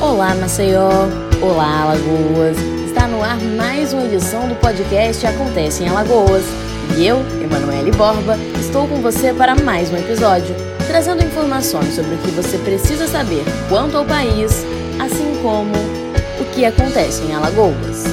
Olá, Maceió! Olá, Alagoas! Está no ar mais uma edição do podcast Acontece em Alagoas. E eu, Emanuele Borba, estou com você para mais um episódio, trazendo informações sobre o que você precisa saber quanto ao país, assim como o que acontece em Alagoas.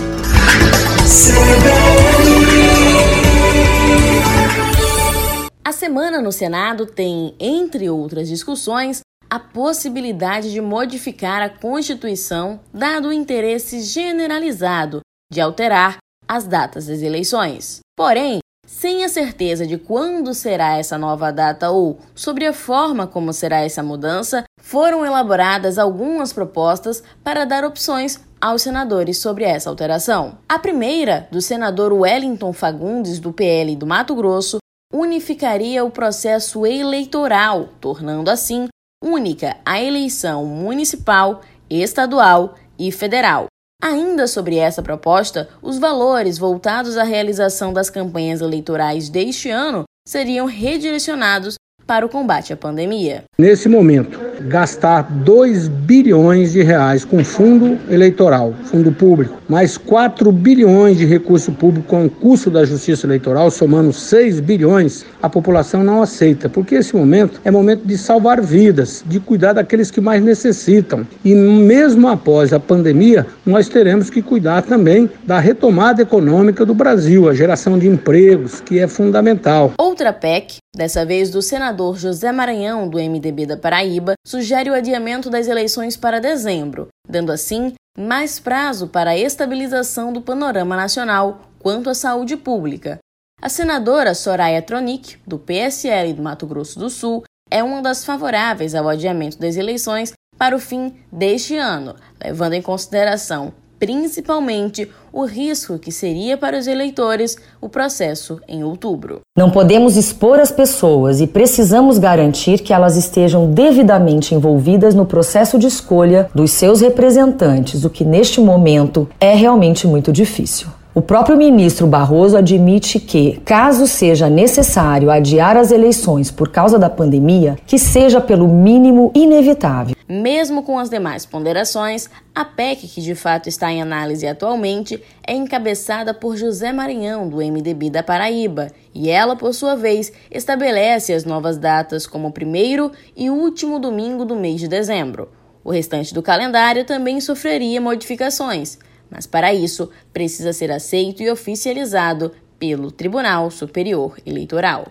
A semana no Senado tem, entre outras discussões, a possibilidade de modificar a Constituição, dado o interesse generalizado de alterar as datas das eleições. Porém, sem a certeza de quando será essa nova data ou sobre a forma como será essa mudança, foram elaboradas algumas propostas para dar opções aos senadores sobre essa alteração. A primeira, do senador Wellington Fagundes, do PL do Mato Grosso, unificaria o processo eleitoral, tornando assim única a eleição municipal, estadual e federal. Ainda sobre essa proposta, os valores voltados à realização das campanhas eleitorais deste ano seriam redirecionados para o combate à pandemia. Nesse momento, gastar 2 bilhões de reais com fundo eleitoral, fundo público, mais 4 bilhões de recurso público com o custo da justiça eleitoral, somando 6 bilhões, a população não aceita, porque esse momento é momento de salvar vidas, de cuidar daqueles que mais necessitam. E mesmo após a pandemia, nós teremos que cuidar também da retomada econômica do Brasil, a geração de empregos, que é fundamental. Outra PEC, dessa vez do senador José Maranhão, do MDB da Paraíba, sugere o adiamento das eleições para dezembro, dando assim mais prazo para a estabilização do panorama nacional quanto à saúde pública. A senadora Soraya Tronic, do PSL do Mato Grosso do Sul, é uma das favoráveis ao adiamento das eleições para o fim deste ano, levando em consideração principalmente o risco que seria para os eleitores o processo em outubro. Não podemos expor as pessoas e precisamos garantir que elas estejam devidamente envolvidas no processo de escolha dos seus representantes, o que neste momento é realmente muito difícil. O próprio ministro Barroso admite que, caso seja necessário adiar as eleições por causa da pandemia, que seja pelo mínimo inevitável. Mesmo com as demais ponderações, a PEC, que de fato está em análise atualmente, é encabeçada por José Maranhão, do MDB da Paraíba, e ela, por sua vez, estabelece as novas datas como primeiro e último domingo do mês de dezembro. O restante do calendário também sofreria modificações mas para isso precisa ser aceito e oficializado pelo Tribunal Superior Eleitoral.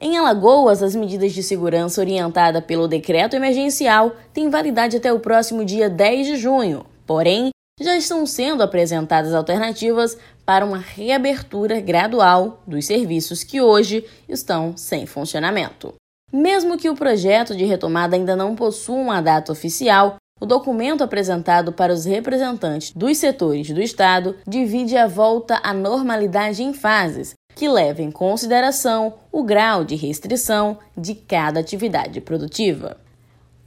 Em Alagoas, as medidas de segurança orientada pelo decreto emergencial têm validade até o próximo dia 10 de junho. Porém, já estão sendo apresentadas alternativas para uma reabertura gradual dos serviços que hoje estão sem funcionamento. Mesmo que o projeto de retomada ainda não possua uma data oficial, o documento apresentado para os representantes dos setores do Estado divide a volta à normalidade em fases, que leva em consideração o grau de restrição de cada atividade produtiva.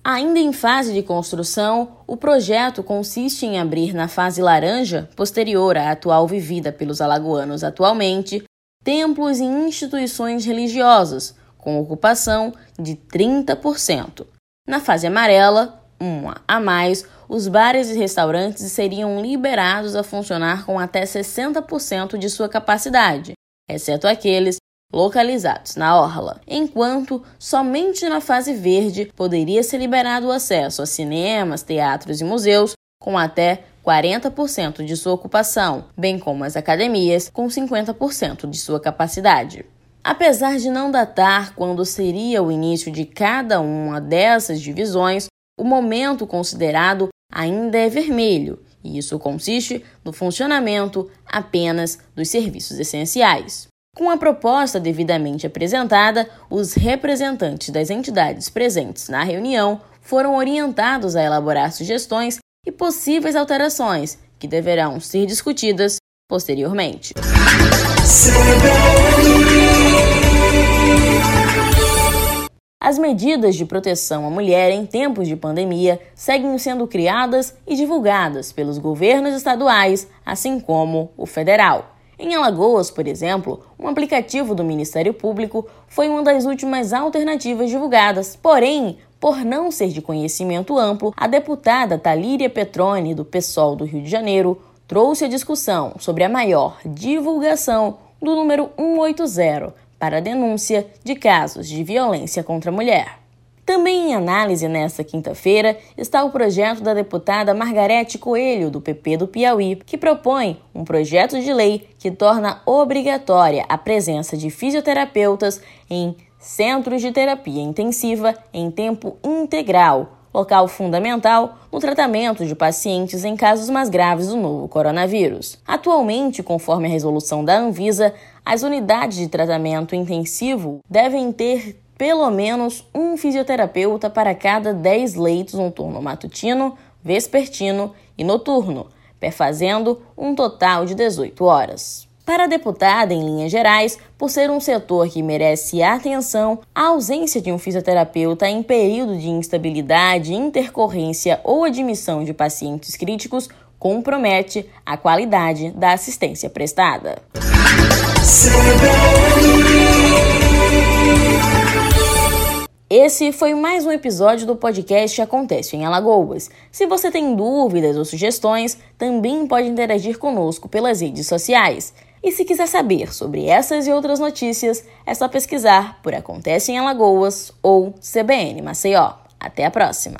Ainda em fase de construção, o projeto consiste em abrir na fase laranja, posterior à atual vivida pelos alagoanos atualmente, templos e instituições religiosas, com ocupação de 30%. Na fase amarela, uma a mais, os bares e restaurantes seriam liberados a funcionar com até 60% de sua capacidade, exceto aqueles localizados na orla, enquanto somente na fase verde poderia ser liberado o acesso a cinemas, teatros e museus com até 40% de sua ocupação, bem como as academias com 50% de sua capacidade. Apesar de não datar quando seria o início de cada uma dessas divisões, o momento considerado ainda é vermelho, e isso consiste no funcionamento apenas dos serviços essenciais. Com a proposta devidamente apresentada, os representantes das entidades presentes na reunião foram orientados a elaborar sugestões e possíveis alterações que deverão ser discutidas posteriormente. As medidas de proteção à mulher em tempos de pandemia seguem sendo criadas e divulgadas pelos governos estaduais, assim como o federal. Em Alagoas, por exemplo, um aplicativo do Ministério Público foi uma das últimas alternativas divulgadas. Porém, por não ser de conhecimento amplo, a deputada Talíria Petroni, do PSOL do Rio de Janeiro, trouxe a discussão sobre a maior divulgação do número 180 para a denúncia de casos de violência contra a mulher. Também em análise nesta quinta-feira está o projeto da deputada Margarete Coelho, do PP do Piauí, que propõe um projeto de lei que torna obrigatória a presença de fisioterapeutas em centros de terapia intensiva em tempo integral, local fundamental no tratamento de pacientes em casos mais graves do novo coronavírus. Atualmente, conforme a resolução da Anvisa, as unidades de tratamento intensivo devem ter pelo menos um fisioterapeuta para cada 10 leitos no turno matutino, vespertino e noturno, perfazendo um total de 18 horas. Para a deputada, em linhas gerais, por ser um setor que merece atenção, a ausência de um fisioterapeuta em período de instabilidade, intercorrência ou admissão de pacientes críticos compromete a qualidade da assistência prestada. Esse foi mais um episódio do podcast Acontece em Alagoas. Se você tem dúvidas ou sugestões, também pode interagir conosco pelas redes sociais. E se quiser saber sobre essas e outras notícias, é só pesquisar por Acontece em Alagoas ou CBN Maceió. Até a próxima!